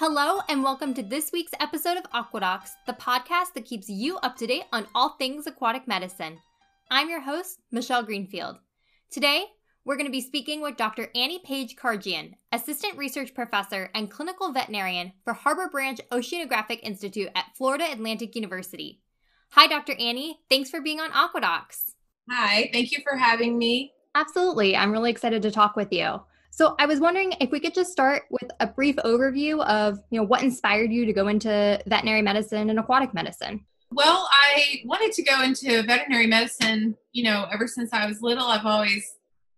Hello, and welcome to this week's episode of Aquadocs, the podcast that keeps you up to date on all things aquatic medicine. I'm your host, Michelle Greenfield. Today, we're going to be speaking with Dr. Annie Page Karjian, Assistant Research Professor and Clinical Veterinarian for Harbor Branch Oceanographic Institute at Florida Atlantic University. Hi, Dr. Annie. Thanks for being on Aquadocs. Hi, thank you for having me. Absolutely. I'm really excited to talk with you. So I was wondering if we could just start with a brief overview of, you know, what inspired you to go into veterinary medicine and aquatic medicine. Well, I wanted to go into veterinary medicine, you know, ever since I was little. I've always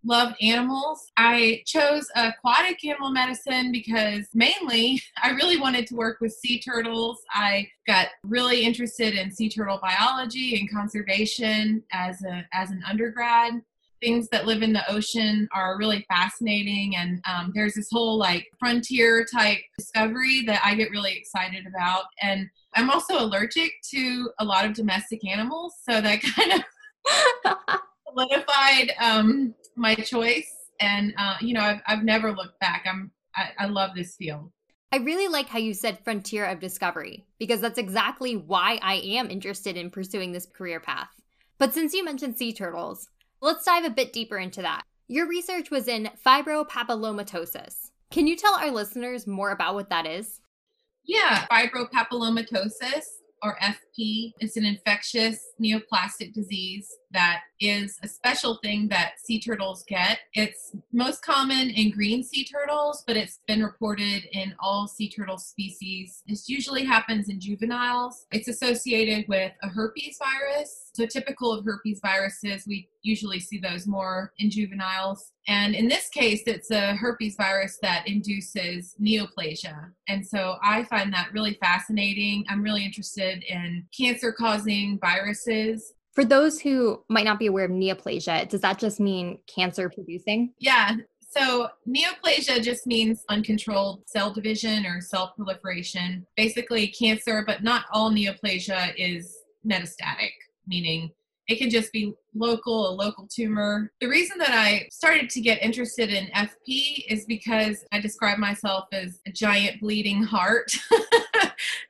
loved animals. I chose aquatic animal medicine because mainly I really wanted to work with sea turtles. I got really interested in sea turtle biology and conservation as a as an undergrad things that live in the ocean are really fascinating. And um, there's this whole like frontier type discovery that i get really excited about. And i'm also allergic to a lot of domestic animals so that kind of solidified um, my choice. And uh, you know I've, I've never looked back. I'm I, I love this field. I really like how you said frontier of discovery because that's exactly why I am interested in pursuing this career path. But since you mentioned sea turtles, Let's dive a bit deeper into that. Your research was in fibropapillomatosis. Can you tell our listeners more about what that is? Yeah, fibropapillomatosis or Is an infectious neoplastic disease that is a special thing that sea turtles get. It's most common in green sea turtles, but it's been reported in all sea turtle species. This usually happens in juveniles. It's associated with a herpes virus. So, typical of herpes viruses, we usually see those more in juveniles. And in this case, it's a herpes virus that induces neoplasia. And so I find that really fascinating. I'm really interested in cancer causing viruses for those who might not be aware of neoplasia, does that just mean cancer producing? Yeah. So, neoplasia just means uncontrolled cell division or cell proliferation. Basically, cancer, but not all neoplasia is metastatic, meaning it can just be local, a local tumor. The reason that I started to get interested in FP is because I describe myself as a giant bleeding heart.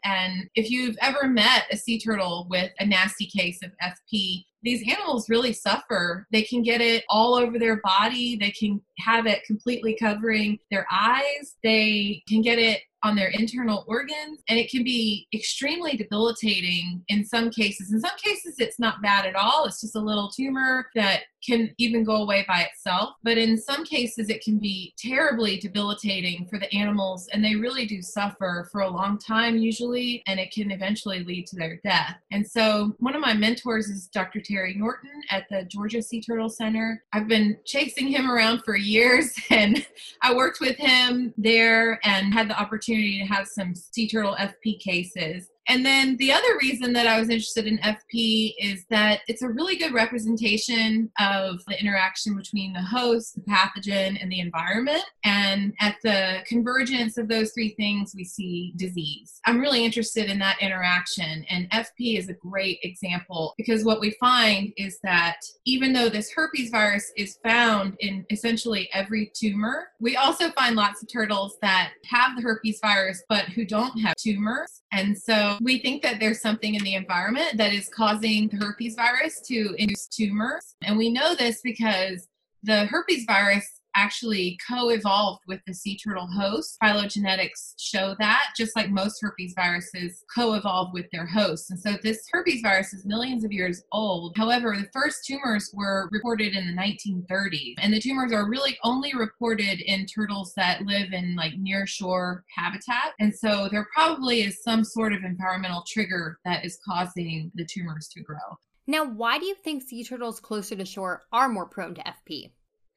and if you've ever met a sea turtle with a nasty case of FP, these animals really suffer. They can get it all over their body. They can have it completely covering their eyes. They can get it on their internal organs and it can be extremely debilitating in some cases. In some cases it's not bad at all. It's just a little tumor that can even go away by itself. But in some cases it can be terribly debilitating for the animals and they really do suffer for a long time usually and it can eventually lead to their death. And so one of my mentors is dr terry norton at the georgia sea turtle center. I've been chasing him around for years and i worked with him there and had the opportunity opportunity to have some sea turtle FP cases. And then the other reason that I was interested in FP is that it's a really good representation of the interaction between the host, the pathogen, and the environment. And at the convergence of those three things, we see disease. I'm really interested in that interaction. And FP is a great example because what we find is that even though this herpes virus is found in essentially every tumor, we also find lots of turtles that have the herpes virus but who don't have tumors. And so we think that there's something in the environment that is causing the herpes virus to induce tumors. And we know this because the herpes virus actually co-evolved with the sea turtle host. Phylogenetics show that, just like most herpes viruses co-evolve with their hosts. And so this herpes virus is millions of years old. However, the first tumors were reported in the 1930s, and the tumors are really only reported in turtles that live in like near shore habitat. And so there probably is some sort of environmental trigger that is causing the tumors to grow. Now, why do you think sea turtles closer to shore are more prone to FP?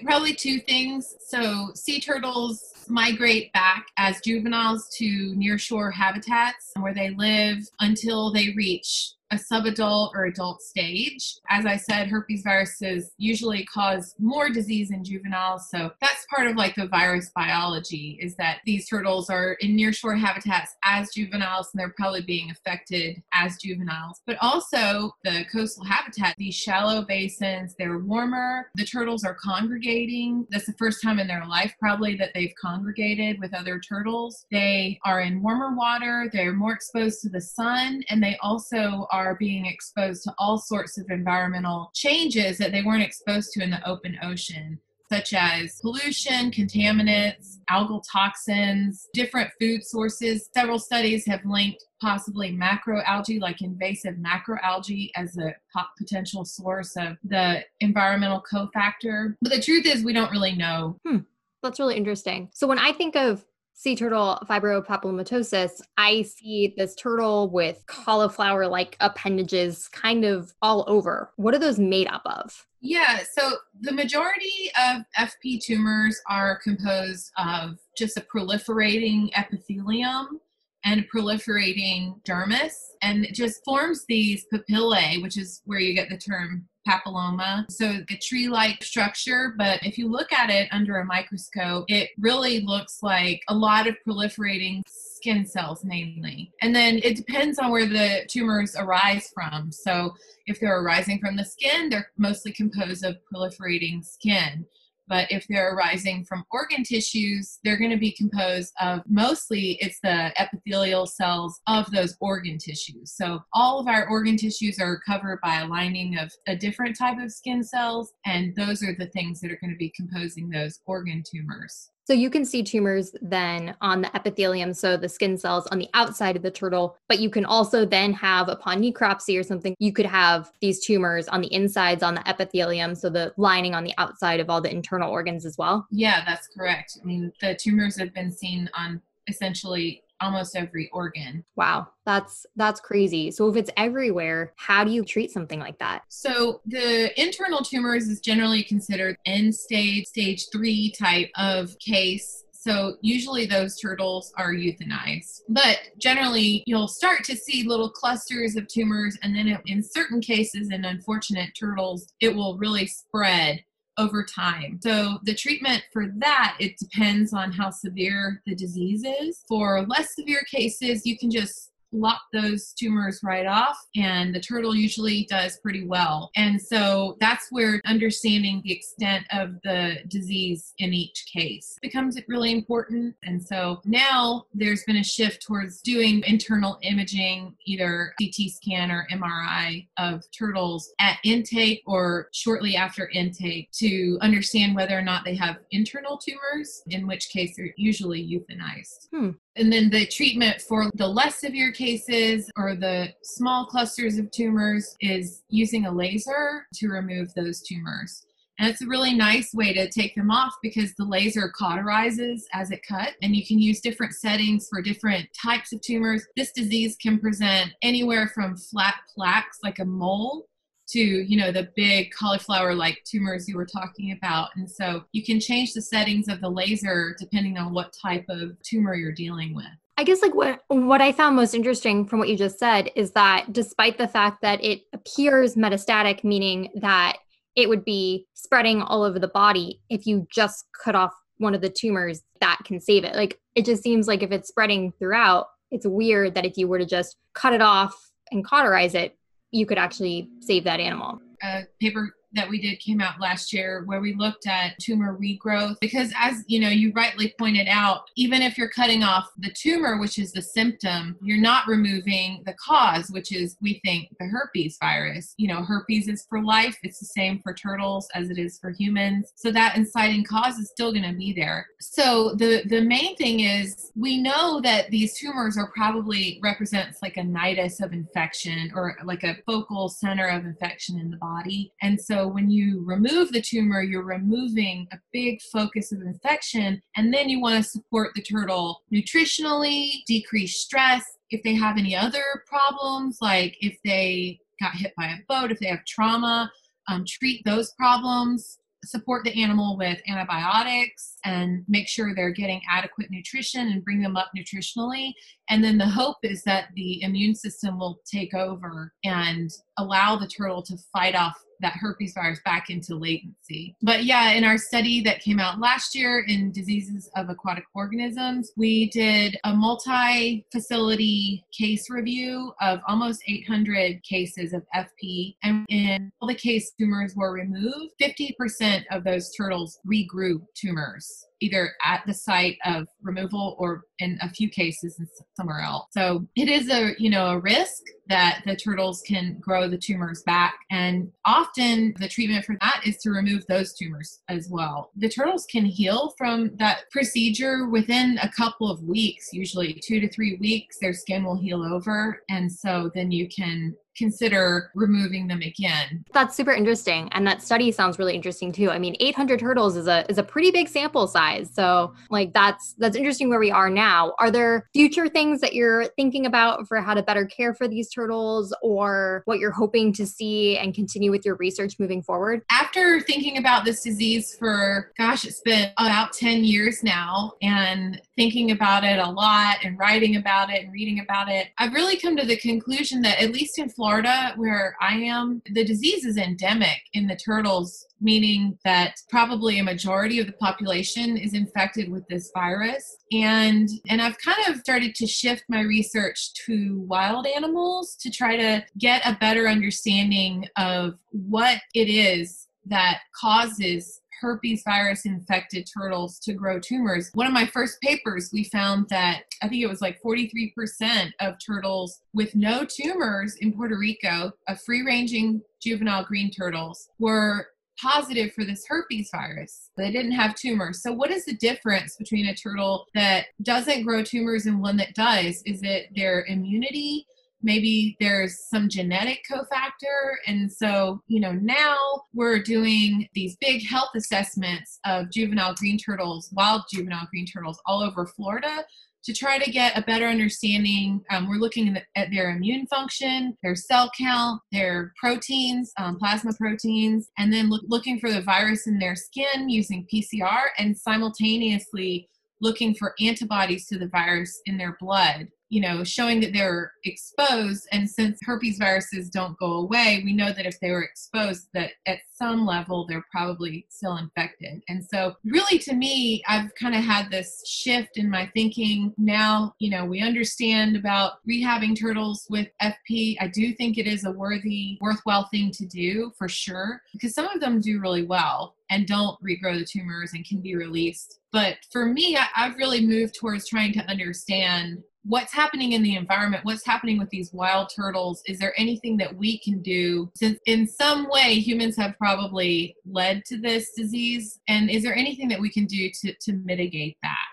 Probably two things. So, sea turtles migrate back as juveniles to nearshore habitats where they live until they reach a subadult or adult stage. As I said, herpes viruses usually cause more disease in juveniles. So that's part of like the virus biology is that these turtles are in nearshore habitats as juveniles and they're probably being affected as juveniles. But also the coastal habitat, these shallow basins, they're warmer. The turtles are congregating. That's the first time in their life probably that they've congregated with other turtles. They are in warmer water, they're more exposed to the sun, and they also are being exposed to all sorts of environmental changes that they weren't exposed to in the open ocean such as pollution, contaminants, algal toxins, different food sources. Several studies have linked possibly macroalgae, like invasive macroalgae, as a potential source of the environmental cofactor. But the truth is, we don't really know. Hmm. That's really interesting. So when I think of sea turtle fibropapillomatosis, I see this turtle with cauliflower like appendages kind of all over. What are those made up of? Yeah, so the majority of FP tumors are composed of just a proliferating epithelium and proliferating dermis, and it just forms these papillae, which is where you get the term papilloma. So a tree-like structure, but if you look at it under a microscope, it really looks like a lot of proliferating skin cells mainly. And then it depends on where the tumors arise from. So if they're arising from the skin, they're mostly composed of proliferating skin. But if they're arising from organ tissues, they're going to be composed of mostly it's the epithelial cells of those organ tissues. So all of our organ tissues are covered by a lining of a different type of skin cells, and those are the things that are going to be composing those organ tumors. So you can see tumors then on the epithelium, so the skin cells on the outside of the turtle, but you can also then have upon necropsy or something, you could have these tumors on the insides on the epithelium, so the lining on the outside of all the internal organs as well. Yeah, that's correct. I mean, the tumors have been seen on essentially almost every organ. Wow, that's that's crazy. So if it's everywhere, how do you treat something like that? So the internal tumors is generally considered end stage, stage 3 type of case so usually those turtles are euthanized. But generally, you'll start to see little clusters of tumors, and then in certain cases, in unfortunate turtles, it will really spread over time. So the treatment for that, it depends on how severe the disease is. For less severe cases, you can just lop those tumors right off and the turtle usually does pretty well. And so that's where understanding the extent of the disease in each case becomes really important. And so now there's been a shift towards doing internal imaging either ct scan or mri of turtles at intake or shortly after intake to understand whether or not they have internal tumors in which case they're usually euthanized. Hmm. And then the treatment for the less severe cases or the small clusters of tumors is using a laser to remove those tumors. And it's a really nice way to take them off because the laser cauterizes as it cut, and you can use different settings for different types of tumors. This disease can present anywhere from flat plaques like a mole to you know the big cauliflower like tumors you were talking about. And so you can change the settings of the laser depending on what type of tumor you're dealing with. I guess like what what I found most interesting from what you just said is that despite the fact that it appears metastatic meaning that it would be spreading all over the body if you just cut off one of the tumors that can save it. Like it just seems like if it's spreading throughout it's weird that if you were to just cut it off and cauterize it you could actually save that animal. A paper that we did came out last year where we looked at tumor regrowth because as you know you rightly pointed out even if you're cutting off the tumor which is the symptom you're not removing the cause which is we think the herpes virus. You know herpes is for life. It's the same for turtles as it is for humans. So that inciting cause is still going to be there. So the the main thing is we know that these tumors are probably represents like a nidus of infection or like a focal center of infection in the body. And so when you remove the tumor, you're removing a big focus of infection, and then you want to support the turtle nutritionally, decrease stress. If they have any other problems, like if they got hit by a boat, if they have trauma, um, treat those problems support the animal with antibiotics and make sure they're getting adequate nutrition and bring them up nutritionally. And then the hope is that the immune system will take over and allow the turtle to fight off that herpes virus back into latency. But yeah, in our study that came out last year in diseases of aquatic organisms, we did a multi facility case review of almost 800 cases of FP. And in all the case tumors were removed, 50% of those turtles regrew tumors either at the site of removal or in a few cases somewhere else. So it is a, you know, a risk that the turtles can grow the tumors back and often the treatment for that is to remove those tumors as well. The turtles can heal from that procedure within a couple of weeks, usually 2 to 3 weeks their skin will heal over and so then you can consider removing them again. That's super interesting and that study sounds really interesting too. I mean 800 turtles is a is a pretty big sample size. So like that's that's interesting where we are now. Are there future things that you're thinking about for how to better care for these turtles or what you're hoping to see and continue with your research moving forward? After thinking about this disease for gosh, it's been about 10 years now and thinking about it a lot and writing about it and reading about it, I've really come to the conclusion that at least in Florida Florida, where I am, the disease is endemic in the turtles, meaning that probably a majority of the population is infected with this virus. And and I've kind of started to shift my research to wild animals to try to get a better understanding of what it is that causes herpes virus infected turtles to grow tumors. One of my first papers, we found that I think it was like 43% of turtles with no tumors in Puerto Rico, a free ranging juvenile green turtles, were positive for this herpes virus. They didn't have tumors. So, what is the difference between a turtle that doesn't grow tumors and one that does? Is it their immunity? Maybe there's some genetic cofactor. And so, you know, now we're doing these big health assessments of juvenile green turtles, wild juvenile green turtles all over Florida to try to get a better understanding. Um, we're looking at their immune function, their cell count, their proteins, um, plasma proteins, and then look, looking for the virus in their skin using PCR and simultaneously looking for antibodies to the virus in their blood you know, showing that they're exposed. And since herpes viruses don't go away, we know that if they were exposed, that at some level they're probably still infected. And so, really, to me, I've kind of had this shift in my thinking. Now, you know, we understand about rehabbing turtles with FP. I do think it is a worthy, worthwhile thing to do for sure, because some of them do really well and don't regrow the tumors and can be released. But for me, I, have really moved towards trying to understand what's happening in the environment what's happening with these wild turtles. Is there anything that we can do since in some way humans have probably led to this disease? And is there anything that we can do to, to mitigate that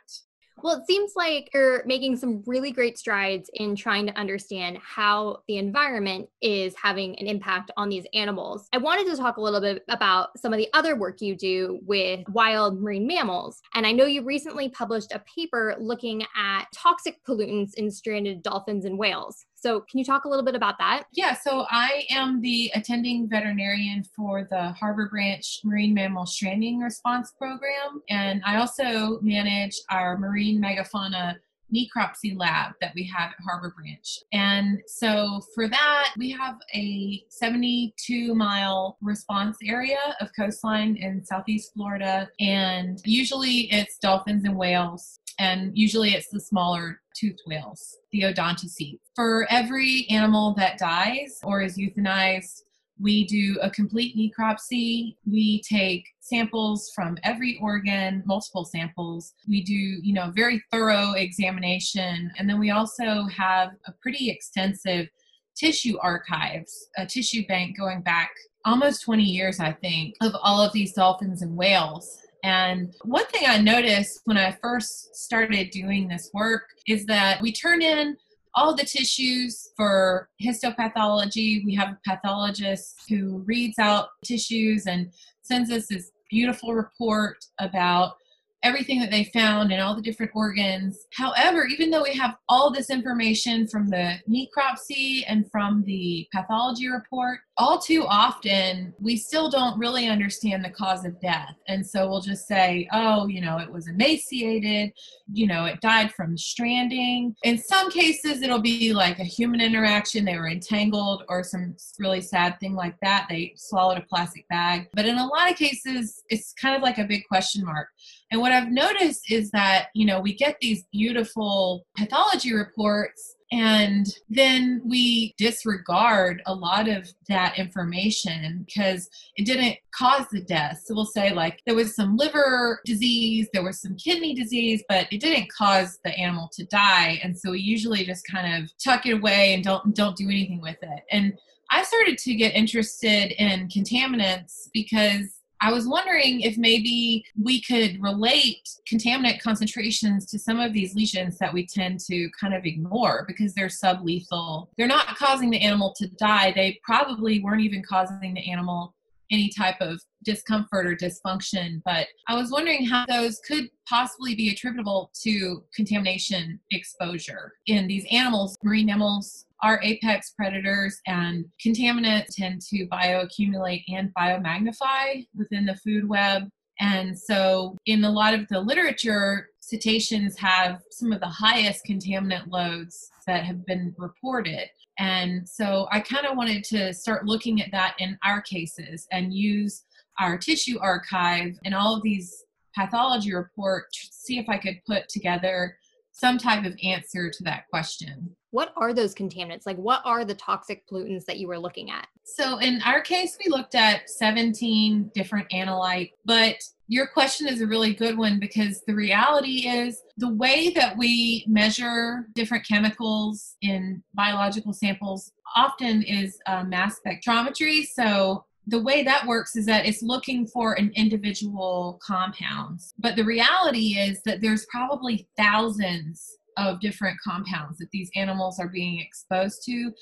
well, it seems like you're making some really great strides in trying to understand how the environment is having an impact on these animals. I wanted to talk a little bit about some of the other work you do with wild marine mammals. And I know you recently published a paper looking at toxic pollutants in stranded dolphins and whales. So, can you talk a little bit about that? Yeah, so I am the attending veterinarian for the Harbor Branch Marine Mammal Stranding Response Program, and I also manage our marine megafauna necropsy lab that we have at Harbor Branch. And so for that, we have a 72 mile response area of coastline in Southeast Florida. And usually it's dolphins and whales and usually it's the smaller toothed whales, the odontocetes. For every animal that dies or is euthanized, we do a complete necropsy. We take samples from every organ, multiple samples. We do, you know, very thorough examination. And then we also have a pretty extensive tissue archives, a tissue bank going back almost 20 years, I think, of all of these dolphins and whales. And one thing I noticed when I first started doing this work is that we turn in all the tissues for histopathology. We have a pathologist who reads out tissues and sends us this beautiful report about everything that they found and all the different organs. However, even though we have all this information from the necropsy and from the pathology report, all too often we still don't really understand the cause of death. And so we'll just say, oh, you know, it was emaciated, you know, it died from stranding. In some cases, it'll be like a human interaction, they were entangled, or some really sad thing like that. They swallowed a plastic bag. But in a lot of cases, it's kind of like a big question mark. And what I've noticed is that, you know, we get these beautiful pathology reports and then we disregard a lot of that information because it didn't cause the death. So we'll say, like, there was some liver disease, there was some kidney disease, but it didn't cause the animal to die. And so we usually just kind of tuck it away and don't don't do anything with it. And I started to get interested in contaminants because I was wondering if maybe we could relate contaminant concentrations to some of these lesions that we tend to kind of ignore because they're sublethal. They're not causing the animal to die. They probably weren't even causing the animal any type of discomfort or dysfunction. But I was wondering how those could possibly be attributable to contamination exposure in these animals, marine mammals, are apex predators and contaminants tend to bioaccumulate and biomagnify within the food web. And so, in a lot of the literature, cetaceans have some of the highest contaminant loads that have been reported. And so, I kind of wanted to start looking at that in our cases and use our tissue archive and all of these pathology reports, to see if I could put together some type of answer to that question. What are those contaminants? Like, what are the toxic pollutants that you were looking at? So, in our case, we looked at 17 different analyte, but your question is a really good one because the reality is the way that we measure different chemicals in biological samples often is uh, mass spectrometry. So, the way that works is that it's looking for an individual compounds. But the reality is that there's probably thousands of different compounds that these animals are being exposed to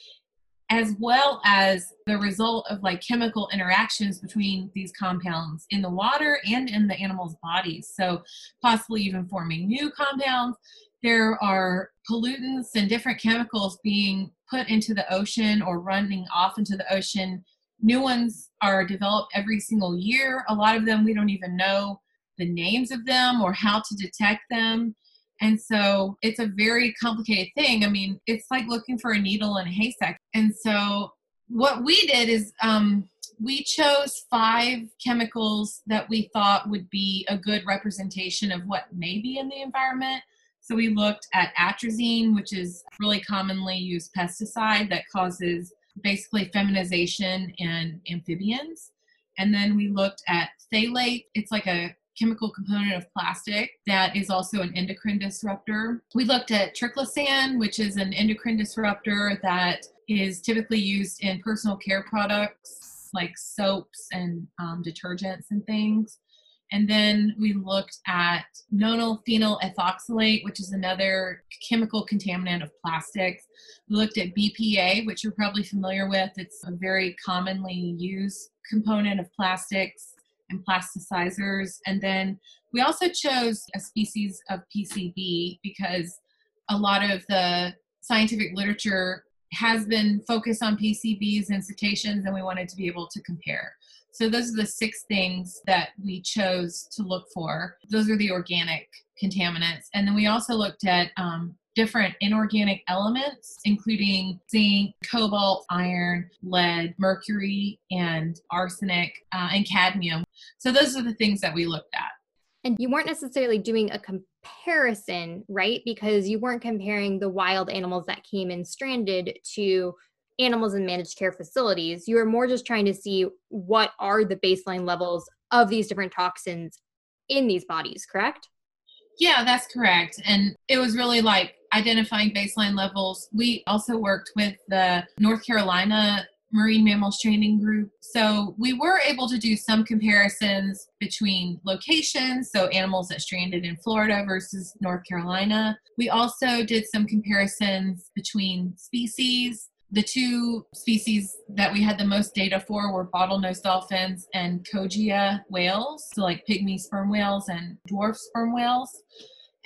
as well as the result of like chemical interactions between these compounds in the water and in the animals' bodies. So, possibly even forming new compounds. There are pollutants and different chemicals being put into the ocean or running off into the ocean New ones are developed every single year. A lot of them we don't even know the names of them or how to detect them. And so it's a very complicated thing. I mean, it's like looking for a needle in a haystack. And so what we did is um, we chose five chemicals that we thought would be a good representation of what may be in the environment. So we looked at atrazine, which is really commonly used pesticide that causes basically feminization in amphibians. And then we looked at phthalate. It's like a chemical component of plastic that is also an endocrine disruptor. We looked at triclosan, which is an endocrine disruptor that is typically used in personal care products like soaps and um, detergents and things. And then we looked at nonylphenol phenyl ethoxylate, which is another chemical contaminant of plastics. We looked at BPA, which you're probably familiar with. It's a very commonly used component of plastics and plasticizers. And then we also chose a species of PCB because a lot of the scientific literature has been focused on PCBs and cetaceans, and we wanted to be able to compare. So those are the six things that we chose to look for. Those are the organic contaminants. And then we also looked at um, different inorganic elements, including zinc, cobalt, iron, lead, mercury, and arsenic, uh, and cadmium. So those are the things that we looked at. And you weren't necessarily doing a comparison, right? Because you weren't comparing the wild animals that came in stranded to animals in managed care facilities. You were more just trying to see what are the baseline levels of these different toxins in these bodies, correct? Yeah, that's correct. And it was really like identifying baseline levels. We also worked with the North Carolina Marine Mammal Stranding Group. So we were able to do some comparisons between locations, so animals that stranded in Florida versus North Carolina. We also did some comparisons between species the two species that we had the most data for were bottlenose dolphins and kogia whales, so like pygmy sperm whales and dwarf sperm whales.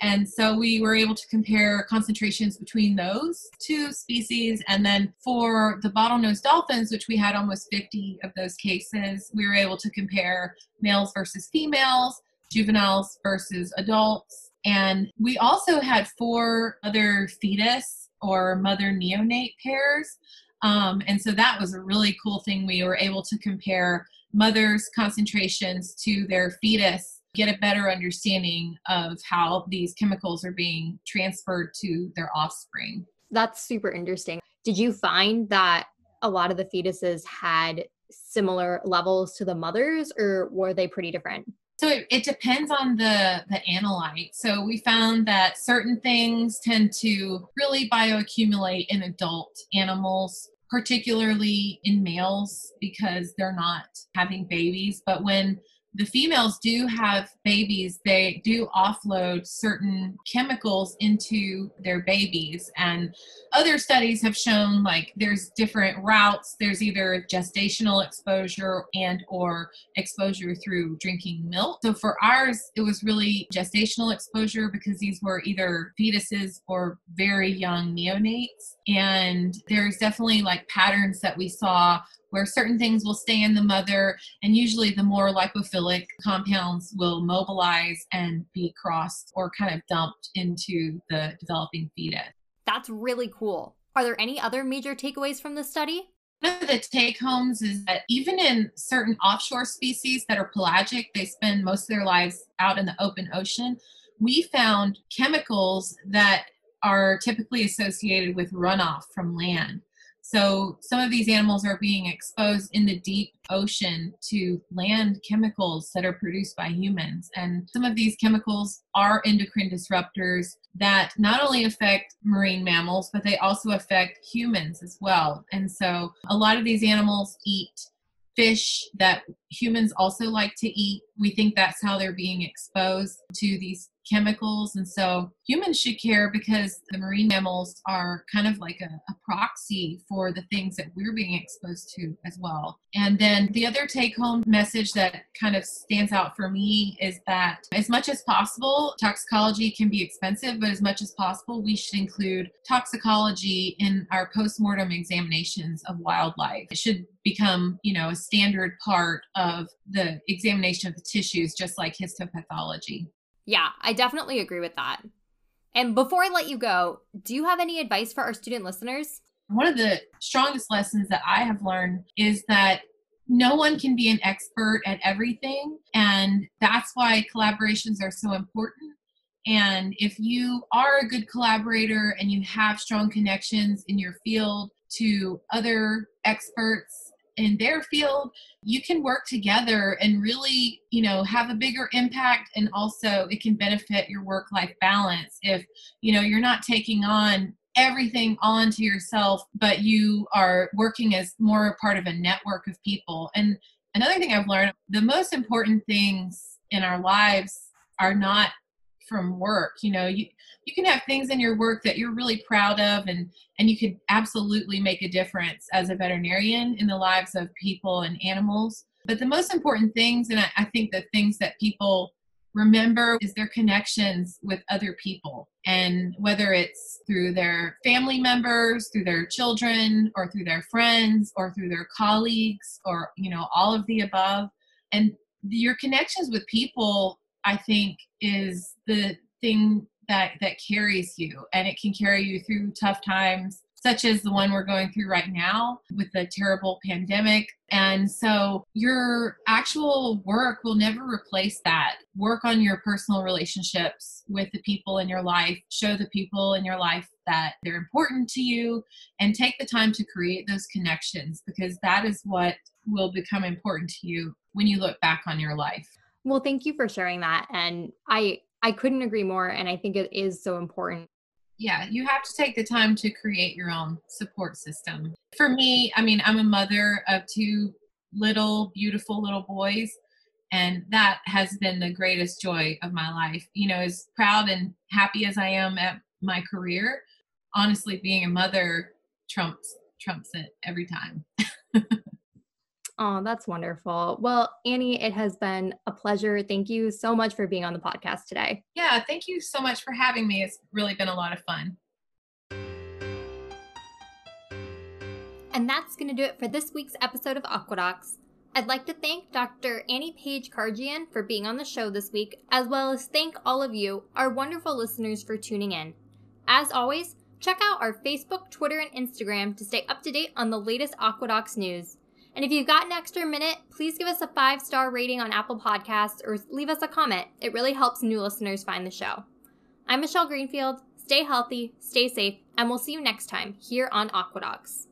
And so we were able to compare concentrations between those two species. And then for the bottlenose dolphins, which we had almost 50 of those cases, we were able to compare males versus females, juveniles versus adults. And we also had four other fetus or mother neonate pairs. Um, and so that was a really cool thing. We were able to compare mothers' concentrations to their fetus get a better understanding of how these chemicals are being transferred to their offspring. That's super interesting. Did you find that a lot of the fetuses had similar levels to the mothers or were they pretty different? So it, it depends on the the analyte. So we found that certain things tend to really bioaccumulate in adult animals particularly in males because they're not having babies but when the females do have babies, they do offload certain chemicals into their babies. And other studies have shown like there's different routes. There's either gestational exposure and or exposure through drinking milk. So for ours, it was really gestational exposure because these were either fetuses or very young neonates. And there's definitely like patterns that we saw where certain things will stay in the mother, and usually the more lipophilic compounds will mobilize and be crossed or kind of dumped into the developing fetus. That's really cool. Are there any other major takeaways from the study? One of the take homes is that even in certain offshore species that are pelagic, they spend most of their lives out in the open ocean. We found chemicals that are typically associated with runoff from land. So some of these animals are being exposed in the deep ocean to land chemicals that are produced by humans. And some of these chemicals are endocrine disruptors that not only affect marine mammals, but they also affect humans as well. And so a lot of these animals eat fish that humans also like to eat. We think that's how they're being exposed to these chemicals. And so humans should care because the marine mammals are kind of like a, a, proxy for the things that we're being exposed to as well. And then the other take home message that kind of stands out for me is that as much as possible, toxicology can be expensive, but as much as possible, we should include toxicology in our post-mortem examinations of wildlife. It should become, you know, a standard part of the examination of the tissues, just like histopathology. Yeah, I definitely agree with that. And before I let you go, do you have any advice for our student listeners? One of the strongest lessons that I have learned is that no one can be an expert at everything. And that's why collaborations are so important. And if you are a good collaborator and you have strong connections in your field to other experts in their field you can work together and really you know have a bigger impact and also it can benefit your work life balance if you know you're not taking on everything onto yourself but you are working as more a part of a network of people. And another thing i've learned the most important things in our lives are not from work you know you you can have things in your work that you're really proud of and and you could absolutely make a difference as a veterinarian in the lives of people and animals. But the most important things and I, I think the things that people remember is their connections with other people. And whether it's through their family members through their children or through their friends or through their colleagues or you know all of the above. And your connections with people i think is the thing that that carries you and it can carry you through tough times such as the one we're going through right now with the terrible pandemic. And so your actual work will never replace that. Work on your personal relationships with the people in your life, show the people in your life that they're important to you, and take the time to create those connections because that is what will become important to you when you look back on your life. Well, thank you for sharing that. And I I couldn't agree more. And I think it is so important. Yeah, you have to take the time to create your own support system. For me, I mean, I'm a mother of two little, beautiful little boys. And that has been the greatest joy of my life. You know, as proud and happy as I am at my career, honestly, being a mother trumps trumps it every time. Oh, that's wonderful. Well, Annie, it has been a pleasure. Thank you so much for being on the podcast today. Yeah, thank you so much for having me. It's really been a lot of fun. And that's going to do it for this week's episode of Aquadocs. I'd like to thank Dr. Annie Page Karjian for being on the show this week, as well as thank all of you, our wonderful listeners, for tuning in. As always, check out our Facebook, Twitter, and Instagram to stay up to date on the latest Aquadocs news. And if you've got an extra minute, please give us a five star rating on Apple Podcasts or leave us a comment. It really helps new listeners find the show. I'm Michelle Greenfield. Stay healthy, stay safe, and we'll see you next time here on Aquadocs.